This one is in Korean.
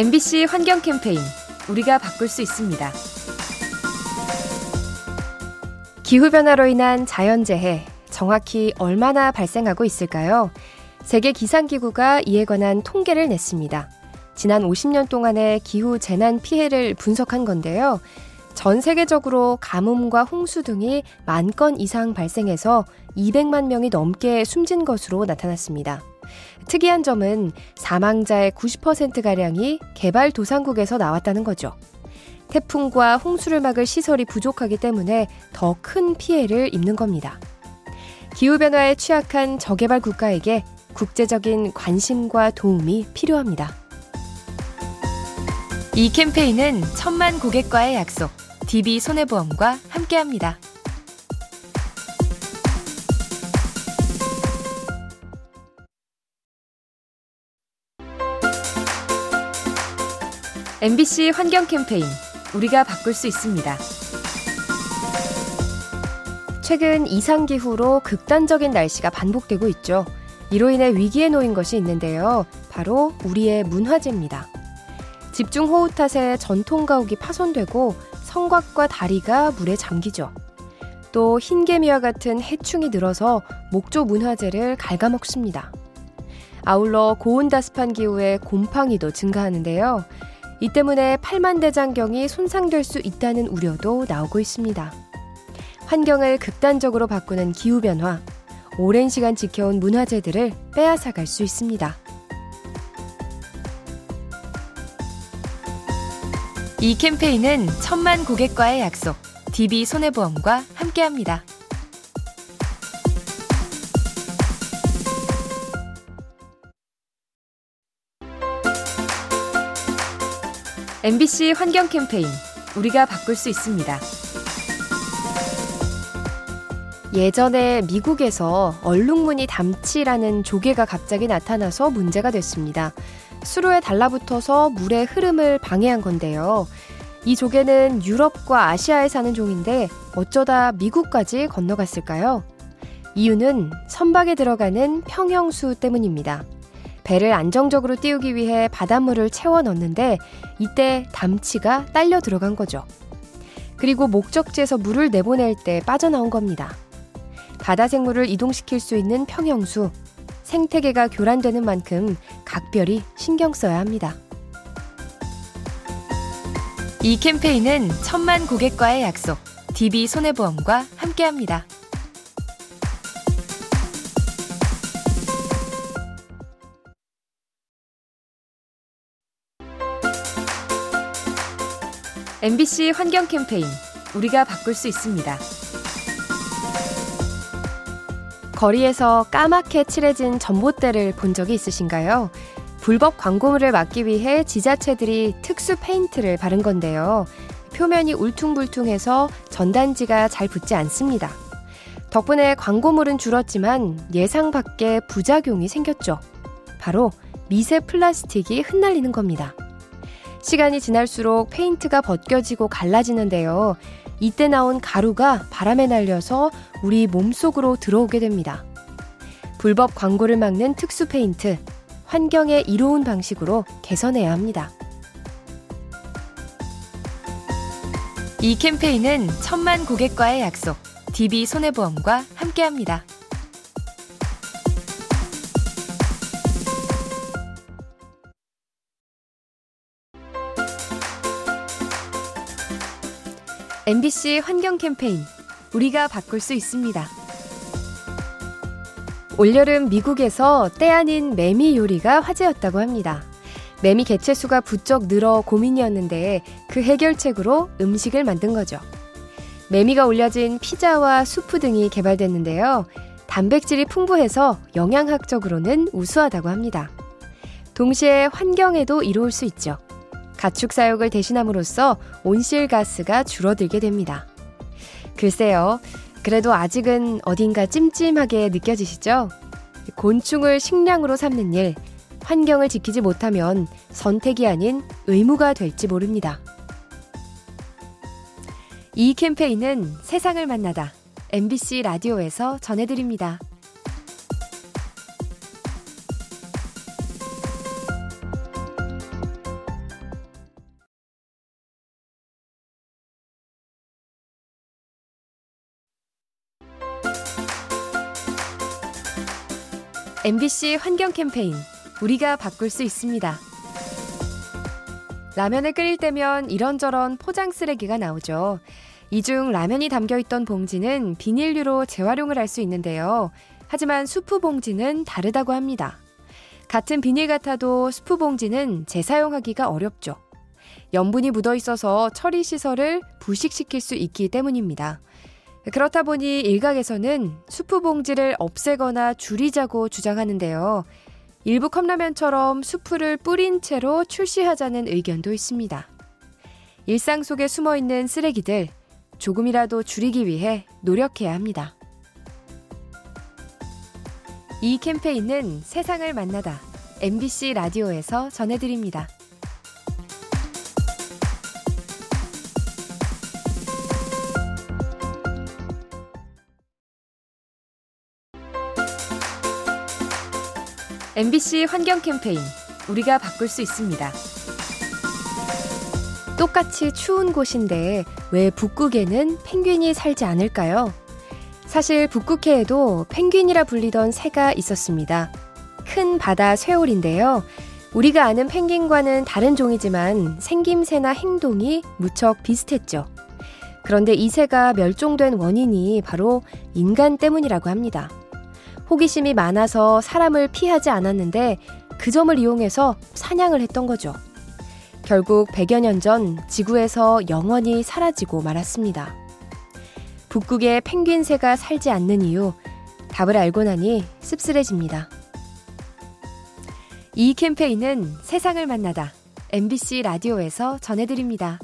MBC 환경 캠페인 우리가 바꿀 수 있습니다. 기후변화로 인한 자연재해 정확히 얼마나 발생하고 있을까요? 세계 기상기구가 이에 관한 통계를 냈습니다. 지난 50년 동안의 기후 재난 피해를 분석한 건데요. 전 세계적으로 가뭄과 홍수 등이 만 건 이상 발생해서 200만 명이 넘게 숨진 것으로 나타났습니다. 특이한 점은 사망자의 90%가량이 개발도상국에서 나왔다는 거죠. 태풍과 홍수를 막을 시설이 부족하기 때문에 더 큰 피해를 입는 겁니다. 기후변화에 취약한 저개발 국가에게 국제적인 관심과 도움이 필요합니다. 이 캠페인은 천만 고객과의 약속, DB 손해보험과 함께합니다. MBC 환경 캠페인 우리가 바꿀 수 있습니다. 최근 이상기후로 극단적인 날씨가 반복되고 있죠. 이로 인해 위기에 놓인 것이 있는데요. 바로 우리의 문화재입니다. 집중호우 탓에 전통 가옥이 파손되고 성곽과 다리가 물에 잠기죠. 또 흰개미와 같은 해충이 늘어서 목조 문화재를 갉아먹습니다. 아울러 고온다습한 기후에 곰팡이도 증가하는데요. 이 때문에 팔만대장경이 손상될 수 있다는 우려도 나오고 있습니다. 환경을 극단적으로 바꾸는 기후변화, 오랜 시간 지켜온 문화재들을 빼앗아갈 수 있습니다. 이 캠페인은 천만 고객과의 약속, DB 손해보험과 함께합니다. MBC 환경 캠페인 우리가 바꿀 수 있습니다. 예전에 미국에서 얼룩무늬 담치라는 조개가 갑자기 나타나서 문제가 됐습니다. 수로에 달라붙어서 물의 흐름을 방해한 건데요. 이 조개는 유럽과 아시아에 사는 종인데 어쩌다 미국까지 건너갔을까요? 이유는 선박에 들어가는 평형수 때문입니다. 배를 안정적으로 띄우기 위해 바닷물을 채워 넣는데 이때 담치가 딸려 들어간 거죠. 그리고 목적지에서 물을 내보낼 때 빠져나온 겁니다. 바다 생물을 이동시킬 수 있는 평형수. 생태계가 교란되는 만큼 각별히 신경 써야 합니다. 이 캠페인은 천만 고객과의 약속, DB 손해보험과 함께합니다. MBC 환경 캠페인 우리가 바꿀 수 있습니다. 거리에서 까맣게 칠해진 전봇대를 본 적이 있으신가요? 불법 광고물을 막기 위해 지자체들이 특수 페인트를 바른 건데요. 표면이 울퉁불퉁해서 전단지가 잘 붙지 않습니다. 덕분에 광고물은 줄었지만 예상 밖의 부작용이 생겼죠. 바로 미세 플라스틱이 흩날리는 겁니다. 시간이 지날수록 페인트가 벗겨지고 갈라지는데요. 이때 나온 가루가 바람에 날려서 우리 몸속으로 들어오게 됩니다. 불법 광고를 막는 특수 페인트, 환경에 이로운 방식으로 개선해야 합니다. 이 캠페인은 천만 고객과의 약속, DB 손해보험과 함께합니다. MBC 환경 캠페인 우리가 바꿀 수 있습니다. 올여름 미국에서 때 아닌 매미 요리가 화제였다고 합니다. 매미 개체수가 부쩍 늘어 고민이었는데 그 해결책으로 음식을 만든 거죠. 매미가 올려진 피자와 수프 등이 개발됐는데요. 단백질이 풍부해서 영양학적으로는 우수하다고 합니다. 동시에 환경에도 이로울 수 있죠. 가축 사육을 대신함으로써 온실가스가 줄어들게 됩니다. 글쎄요. 그래도 아직은 어딘가 찜찜하게 느껴지시죠? 곤충을 식량으로 삼는 일, 환경을 지키지 못하면 선택이 아닌 의무가 될지 모릅니다. 이 캠페인은 세상을 만나다 MBC 라디오에서 전해드립니다. MBC 환경 캠페인 우리가 바꿀 수 있습니다. 라면을 끓일 때면 이런저런 포장 쓰레기가 나오죠. 이 중 라면이 담겨 있던 봉지는 비닐류로 재활용을 할 수 있는데요. 하지만 수프 봉지는 다르다고 합니다. 같은 비닐 같아도 수프 봉지는 재사용하기가 어렵죠. 염분이 묻어 있어서 처리 시설을 부식시킬 수 있기 때문입니다. 그렇다 보니 일각에서는 수프 봉지를 없애거나 줄이자고 주장하는데요. 일부 컵라면처럼 수프를 뿌린 채로 출시하자는 의견도 있습니다. 일상 속에 숨어 있는 쓰레기들 조금이라도 줄이기 위해 노력해야 합니다. 이 캠페인은 세상을 만나다 MBC 라디오에서 전해드립니다. MBC 환경 캠페인 우리가 바꿀 수 있습니다. 똑같이 추운 곳인데 왜 북극에는 펭귄이 살지 않을까요? 사실 북극해에도 펭귄이라 불리던 새가 있었습니다. 큰 바다 쇠올인데요. 우리가 아는 펭귄과는 다른 종이지만 생김새나 행동이 무척 비슷했죠. 그런데 이 새가 멸종된 원인이 바로 인간 때문이라고 합니다. 호기심이 많아서 사람을 피하지 않았는데 그 점을 이용해서 사냥을 했던 거죠. 결국 100여 년 전 지구에서 영원히 사라지고 말았습니다. 북극에 펭귄새가 살지 않는 이유, 답을 알고 나니 씁쓸해집니다. 이 캠페인은 세상을 만나다 MBC 라디오에서 전해드립니다.